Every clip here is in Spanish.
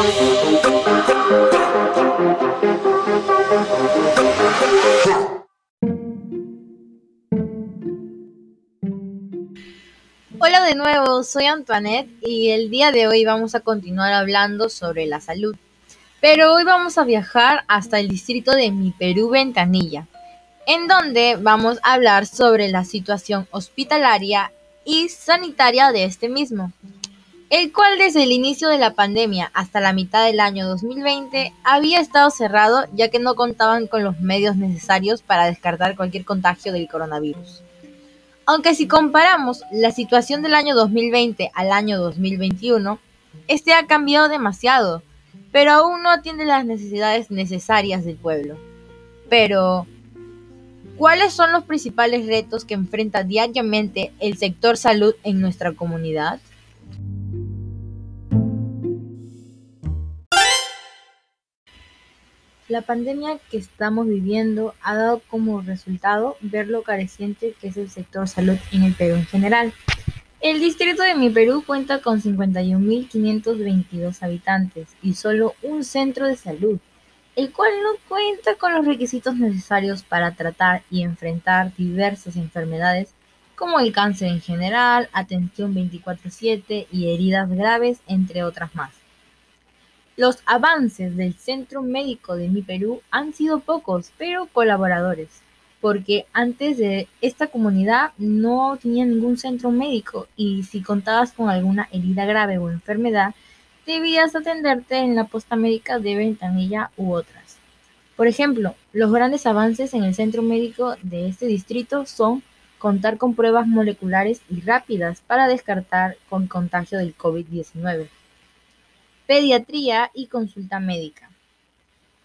Hola de nuevo, soy Antoinette y el día de hoy vamos a continuar hablando sobre la salud. Pero hoy vamos a viajar hasta el distrito de Mi Perú Ventanilla, en donde vamos a hablar sobre la situación hospitalaria y sanitaria de este mismo, el cual desde el inicio de la pandemia hasta la mitad del año 2020 había estado cerrado ya que no contaban con los medios necesarios para descartar cualquier contagio del coronavirus. Aunque si comparamos la situación del año 2020 al año 2021, este ha cambiado demasiado, pero aún no atiende las necesidades necesarias del pueblo. Pero, ¿cuáles son los principales retos que enfrenta diariamente el sector salud en nuestra comunidad? La pandemia que estamos viviendo ha dado como resultado ver lo careciente que es el sector salud en el Perú en general. El distrito de Mi Perú cuenta con 51.522 habitantes y solo un centro de salud, el cual no cuenta con los requisitos necesarios para tratar y enfrentar diversas enfermedades como el cáncer en general, atención 24/7 y heridas graves, entre otras más. Los avances del Centro Médico de Mi Perú han sido pocos, pero colaboradores, porque antes de esta comunidad no tenía ningún centro médico y si contabas con alguna herida grave o enfermedad, debías atenderte en la posta médica de Ventanilla u otras. Por ejemplo, los grandes avances en el centro médico de este distrito son contar con pruebas moleculares y rápidas para descartar con contagio del COVID-19 pediatría y consulta médica.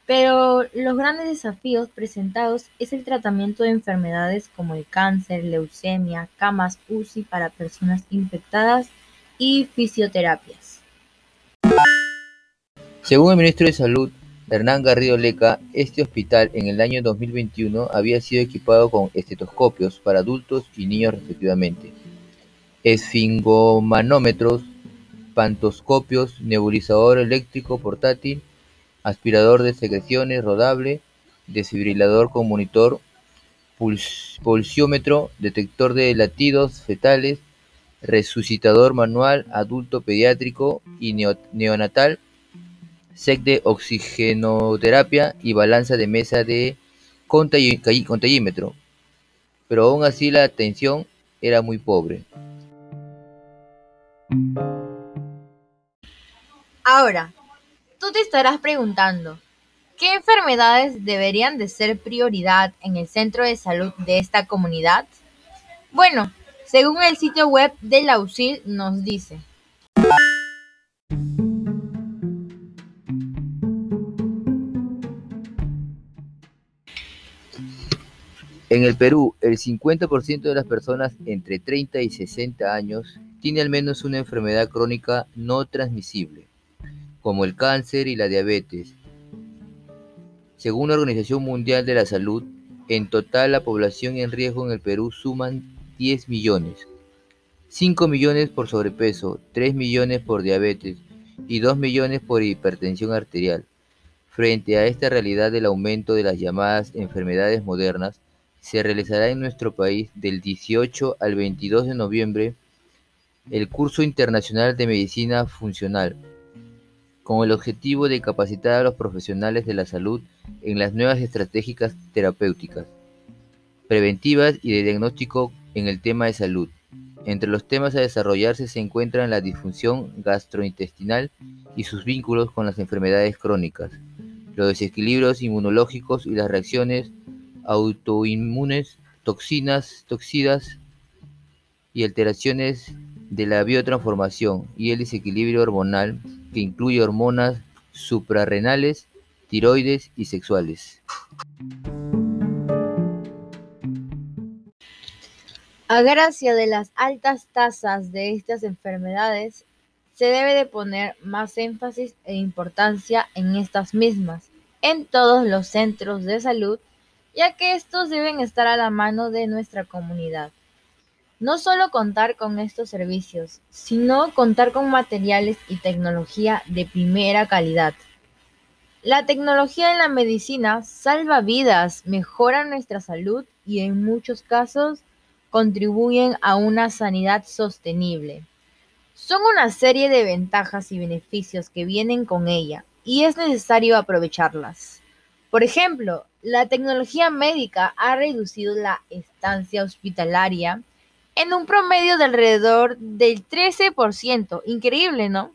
Pero los grandes desafíos presentados es el tratamiento de enfermedades como el cáncer, leucemia, camas UCI para personas infectadas y fisioterapias. Según el ministro de Salud, Hernán Garrido Leca, este hospital en el año 2021 había sido equipado con estetoscopios para adultos y niños respectivamente, esfingomanómetros, pantoscopios, nebulizador eléctrico portátil, aspirador de secreciones rodable, desfibrilador con monitor, pulsiómetro, detector de latidos fetales, resucitador manual adulto pediátrico y neonatal, sec de oxigenoterapia y balanza de mesa de contagímetro. Pero aún así la atención era muy pobre. Ahora, tú te estarás preguntando, ¿qué enfermedades deberían de ser prioridad en el centro de salud de esta comunidad? Bueno, según el sitio web de la UCIL nos dice. En el Perú, el 50% de las personas entre 30 y 60 años tiene al menos una enfermedad crónica no transmisible como el cáncer y la diabetes. Según la Organización Mundial de la Salud, en total la población en riesgo en el Perú suman 10 millones. 5 millones por sobrepeso, 3 millones por diabetes y 2 millones por hipertensión arterial. Frente a esta realidad del aumento de las llamadas enfermedades modernas, se realizará en nuestro país del 18 al 22 de noviembre el curso internacional de medicina funcional, con el objetivo de capacitar a los profesionales de la salud en las nuevas estrategias terapéuticas, preventivas y de diagnóstico en el tema de salud. Entre los temas a desarrollarse se encuentran la disfunción gastrointestinal y sus vínculos con las enfermedades crónicas, los desequilibrios inmunológicos y las reacciones autoinmunes, toxinas, toxidas y alteraciones de la biotransformación y el desequilibrio hormonal que incluye hormonas suprarrenales, tiroides y sexuales. A gracia de las altas tasas de estas enfermedades, se debe de poner más énfasis e importancia en estas mismas en todos los centros de salud, ya que estos deben estar a la mano de nuestra comunidad. No solo contar con estos servicios, sino contar con materiales y tecnología de primera calidad. La tecnología en la medicina salva vidas, mejora nuestra salud y en muchos casos contribuyen a una sanidad sostenible. Son una serie de ventajas y beneficios que vienen con ella y es necesario aprovecharlas. Por ejemplo, la tecnología médica ha reducido la estancia hospitalaria en un promedio de alrededor del 13%. Increíble, ¿no?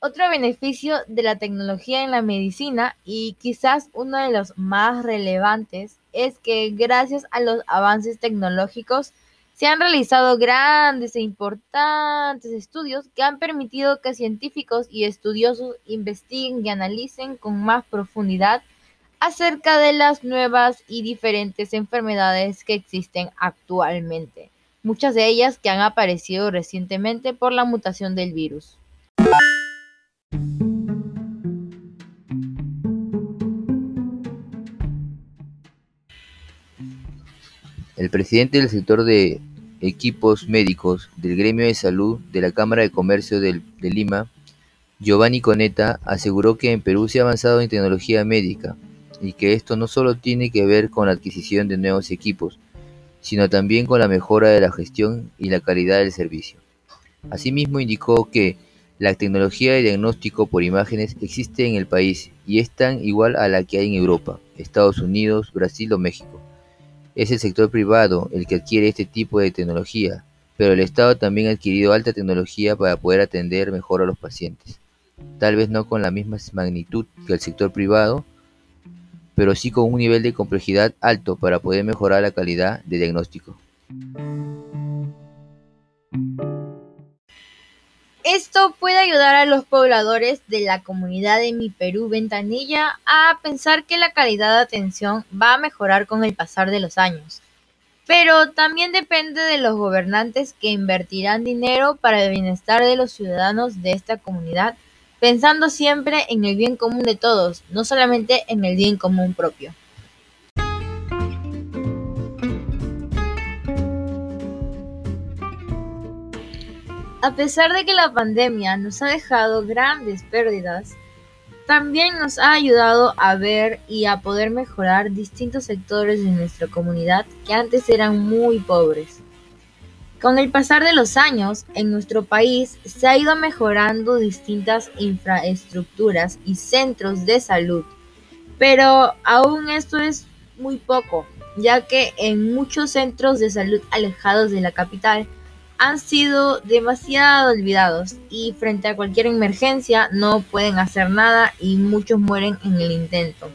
Otro beneficio de la tecnología en la medicina y quizás uno de los más relevantes es que gracias a los avances tecnológicos se han realizado grandes e importantes estudios que han permitido que científicos y estudiosos investiguen y analicen con más profundidad acerca de las nuevas y diferentes enfermedades que existen actualmente, muchas de ellas que han aparecido recientemente por la mutación del virus. El presidente del sector de equipos médicos del Gremio de Salud de la Cámara de Comercio de Lima, Giovanni Coneta, aseguró que en Perú se ha avanzado en tecnología médica y que esto no solo tiene que ver con la adquisición de nuevos equipos, sino también con la mejora de la gestión y la calidad del servicio. Asimismo indicó que la tecnología de diagnóstico por imágenes existe en el país y es tan igual a la que hay en Europa, Estados Unidos, Brasil o México. Es el sector privado el que adquiere este tipo de tecnología, pero el Estado también ha adquirido alta tecnología para poder atender mejor a los pacientes. Tal vez no con la misma magnitud que el sector privado, pero sí con un nivel de complejidad alto para poder mejorar la calidad de diagnóstico. Esto puede ayudar a los pobladores de la comunidad de Mi Perú Ventanilla a pensar que la calidad de atención va a mejorar con el pasar de los años. Pero también depende de los gobernantes que invertirán dinero para el bienestar de los ciudadanos de esta comunidad, pensando siempre en el bien común de todos, no solamente en el bien común propio. A pesar de que la pandemia nos ha dejado grandes pérdidas, también nos ha ayudado a ver y a poder mejorar distintos sectores de nuestra comunidad que antes eran muy pobres. Con el pasar de los años, en nuestro país se ha ido mejorando distintas infraestructuras y centros de salud, pero aún esto es muy poco, ya que en muchos centros de salud alejados de la capital han sido demasiado olvidados y frente a cualquier emergencia no pueden hacer nada y muchos mueren en el intento.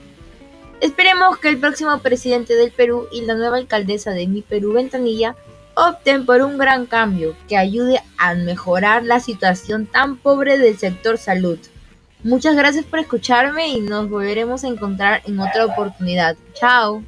Esperemos que el próximo presidente del Perú y la nueva alcaldesa de Mi Perú Ventanilla opten por un gran cambio que ayude a mejorar la situación tan pobre del sector salud. Muchas gracias por escucharme y nos volveremos a encontrar en otra oportunidad. Chao.